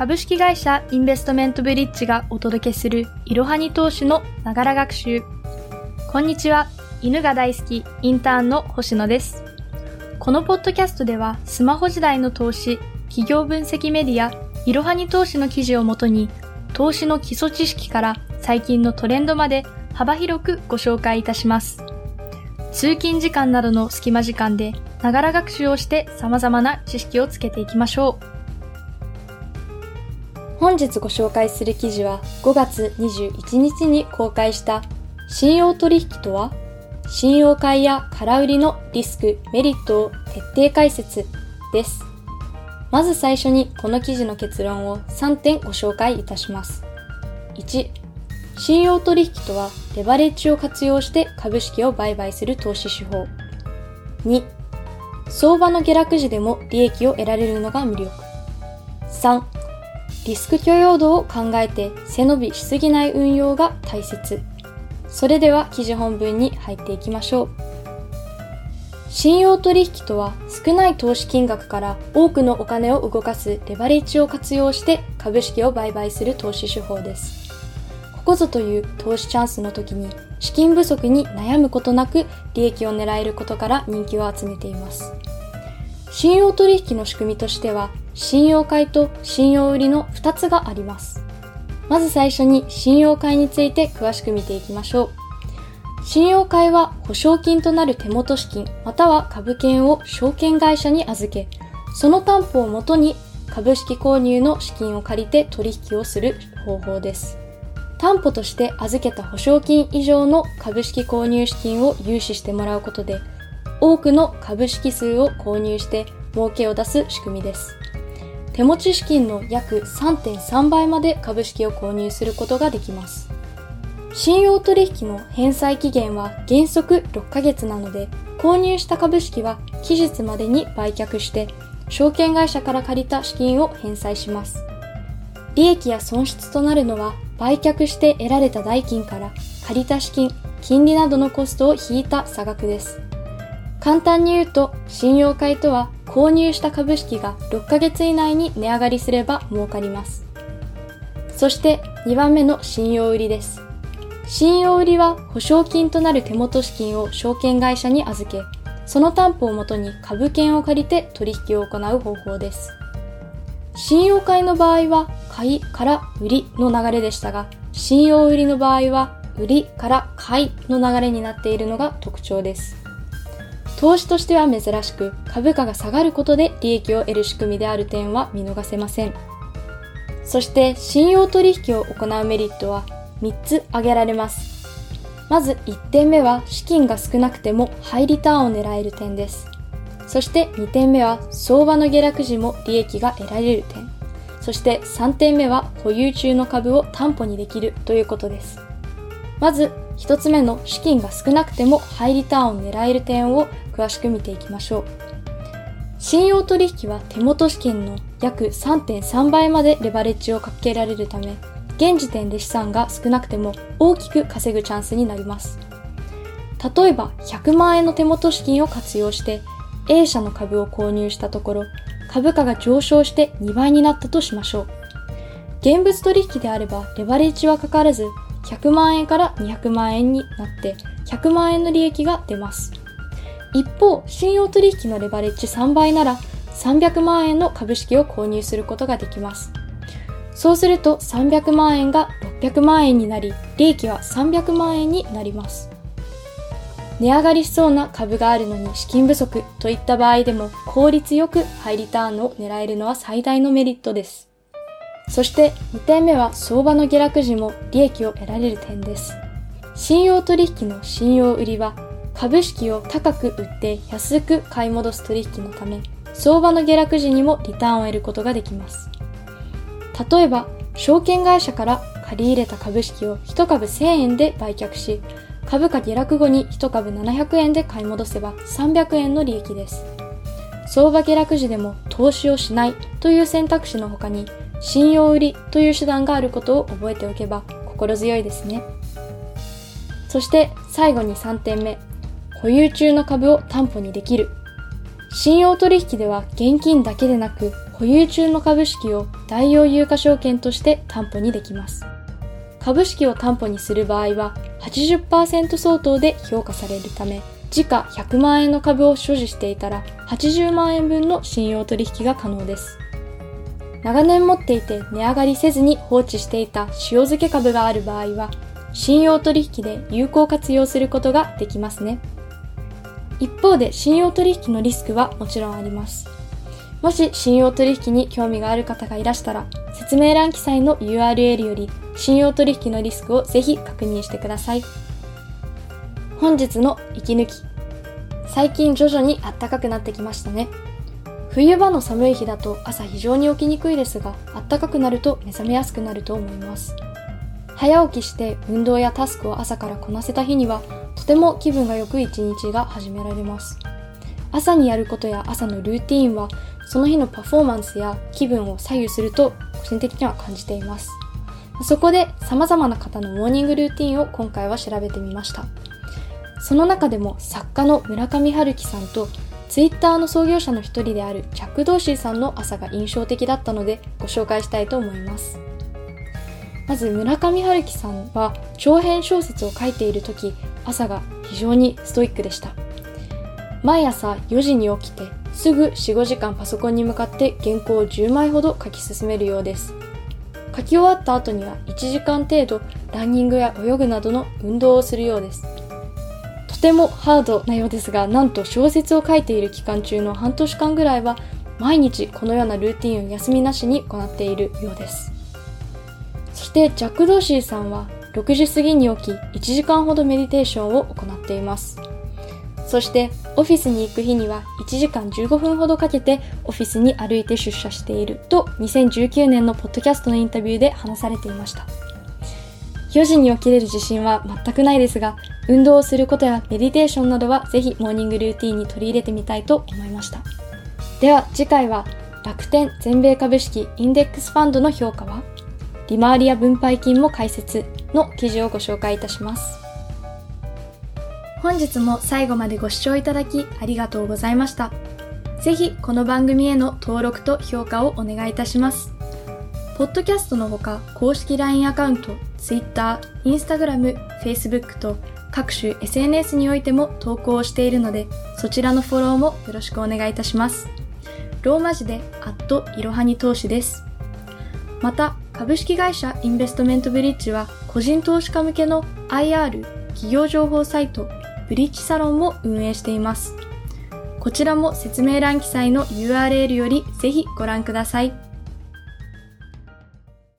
株式会社インベストメントブリッジがお届けするいろはに投資のながら学習。こんにちは。犬が大好きインターンの星野です。このポッドキャストではスマホ時代の投資、企業分析メディア、いろはに投資の記事をもとに投資の基礎知識から最近のトレンドまで幅広くご紹介いたします。通勤時間などの隙間時間でながら学習をして様々な知識をつけていきましょう。本日ご紹介する記事は5月21日に公開した信用取引とは信用買いや空売りのリスク、メリットを徹底解説です。まず最初にこの記事の結論を3点ご紹介いたします。1、信用取引とはレバレッジを活用して株式を売買する投資手法。2、相場の下落時でも利益を得られるのが魅力。3、リスク許容度を考えて背伸びしすぎない運用が大切。それでは記事本文に入っていきましょう。信用取引とは少ない投資金額から多くのお金を動かすレバレッジを活用して株式を売買する投資手法です。ここぞという投資チャンスの時に資金不足に悩むことなく利益を狙えることから人気を集めています。信用取引の仕組みとしては信用買いと信用売りの2つがあります。まず最初に信用買いについて詳しく見ていきましょう。信用買いは保証金となる手元資金または株券を証券会社に預け、その担保をもとに株式購入の資金を借りて取引をする方法です。担保として預けた保証金以上の株式購入資金を融資してもらうことで、多くの株式数を購入して儲けを出す仕組みです。手持ち資金の約3.3倍まで株式を購入することができます。信用取引の返済期限は原則6ヶ月なので、購入した株式は期日までに売却して、証券会社から借りた資金を返済します。利益や損失となるのは売却して得られた代金から借りた資金、金利などのコストを引いた差額です。簡単に言うと、信用買いとは購入した株式が6ヶ月以内に値上がりすれば儲かります。そして2番目の信用売りです。信用売りは保証金となる手元資金を証券会社に預け、その担保をもとに株券を借りて取引を行う方法です。信用買いの場合は買いから売りの流れでしたが、信用売りの場合は売りから買いの流れになっているのが特徴です。投資としては珍しく株価が下がることで利益を得る仕組みである点は見逃せません。そして信用取引を行うメリットは3つ挙げられます。まず1点目は資金が少なくてもハイリターンを狙える点です。そして2点目は相場の下落時も利益が得られる点。そして3点目は保有中の株を担保にできるということです。まず1つ目の資金が少なくてもハイリターンを狙える点を詳しく見ていきましょう。信用取引は手元資金の約3.3倍までレバレッジをかけられるため、現時点で資産が少なくても大きく稼ぐチャンスになります。例えば100万円の手元資金を活用して A 社の株を購入したところ、株価が上昇して2倍になったとしましょう。現物取引であればレバレッジはかからず100万円から200万円になって100万円の利益が出ます。一方、信用取引のレバレッジ3倍なら300万円の株式を購入することができます。そうすると300万円が600万円になり、利益は300万円になります。値上がりしそうな株があるのに資金不足といった場合でも効率よくハイリターンを狙えるのは最大のメリットです。そして2点目は相場の下落時も利益を得られる点です。信用取引の信用売りは株式を高く売って安く買い戻す取引のため、相場の下落時にもリターンを得ることができます。例えば、証券会社から借り入れた株式を1株1000円で売却し、株価下落後に1株700円で買い戻せば300円の利益です。相場下落時でも投資をしないという選択肢の他に、信用売りという手段があることを覚えておけば心強いですね。そして最後に3点目。保有中の株を担保にできる。信用取引では現金だけでなく保有中の株式を代用有価証券として担保にできます。株式を担保にする場合は80%相当で評価されるため、時価100万円の株を所持していたら80万円分の信用取引が可能です。長年持っていて値上がりせずに放置していた塩漬け株がある場合は、信用取引で有効活用することができますね。一方で信用取引のリスクはもちろんあります。もし信用取引に興味がある方がいらしたら、説明欄記載の URL より信用取引のリスクをぜひ確認してください。本日の息抜き。最近徐々に暖かくなってきましたね。冬場の寒い日だと朝非常に起きにくいですが、暖かくなると目覚めやすくなると思います。早起きして運動やタスクを朝からこなせた日には、とても気分が良く一日が始められます。朝にやることや朝のルーティーンは、その日のパフォーマンスや気分を左右すると個人的には感じています。そこで様々な方のモーニングルーティンを今回は調べてみました。その中でも作家の村上春樹さんとツイッターの創業者の一人であるジャック・ドーシーさんの朝が印象的だったのでご紹介したいと思います。まず村上春樹さんは長編小説を書いている時朝が非常にストイックでした。毎朝4時に起きてすぐ4、5時間パソコンに向かって原稿を10枚ほど書き進めるようです。書き終わった後には1時間程度ランニングや泳ぐなどの運動をするようです。とてもハードなようですが、なんと小説を書いている期間中の半年間ぐらいは毎日このようなルーティンを休みなしに行っているようです。そしてジャック・ドーシーさんは6時過ぎに起き1時間ほどメディテーションを行っています。そしてオフィスに行く日には1時間15分ほどかけてオフィスに歩いて出社していると2019年のポッドキャストのインタビューで話されていました。4時に起きれる自信は全くないですが、運動をすることやメディテーションなどはぜひモーニングルーティンに取り入れてみたいと思いました。では次回は楽天全米株式インデックスファンドの評価は？利回りや分配金も解説の記事をご紹介いたします。本日も最後までご視聴いただきありがとうございました。ぜひこの番組への登録と評価をお願いいたします。ポッドキャストのほか公式 LINE アカウント、Twitter、Instagram、Facebook と各種 SNS においても投稿をしているので、そちらのフォローもよろしくお願いいたします。ローマ字で、アットいろはに投資です。また、株式会社インベストメントブリッジは、個人投資家向けの IR、企業情報サイト、ブリッジサロンを運営しています。こちらも説明欄記載の URL よりぜひご覧ください。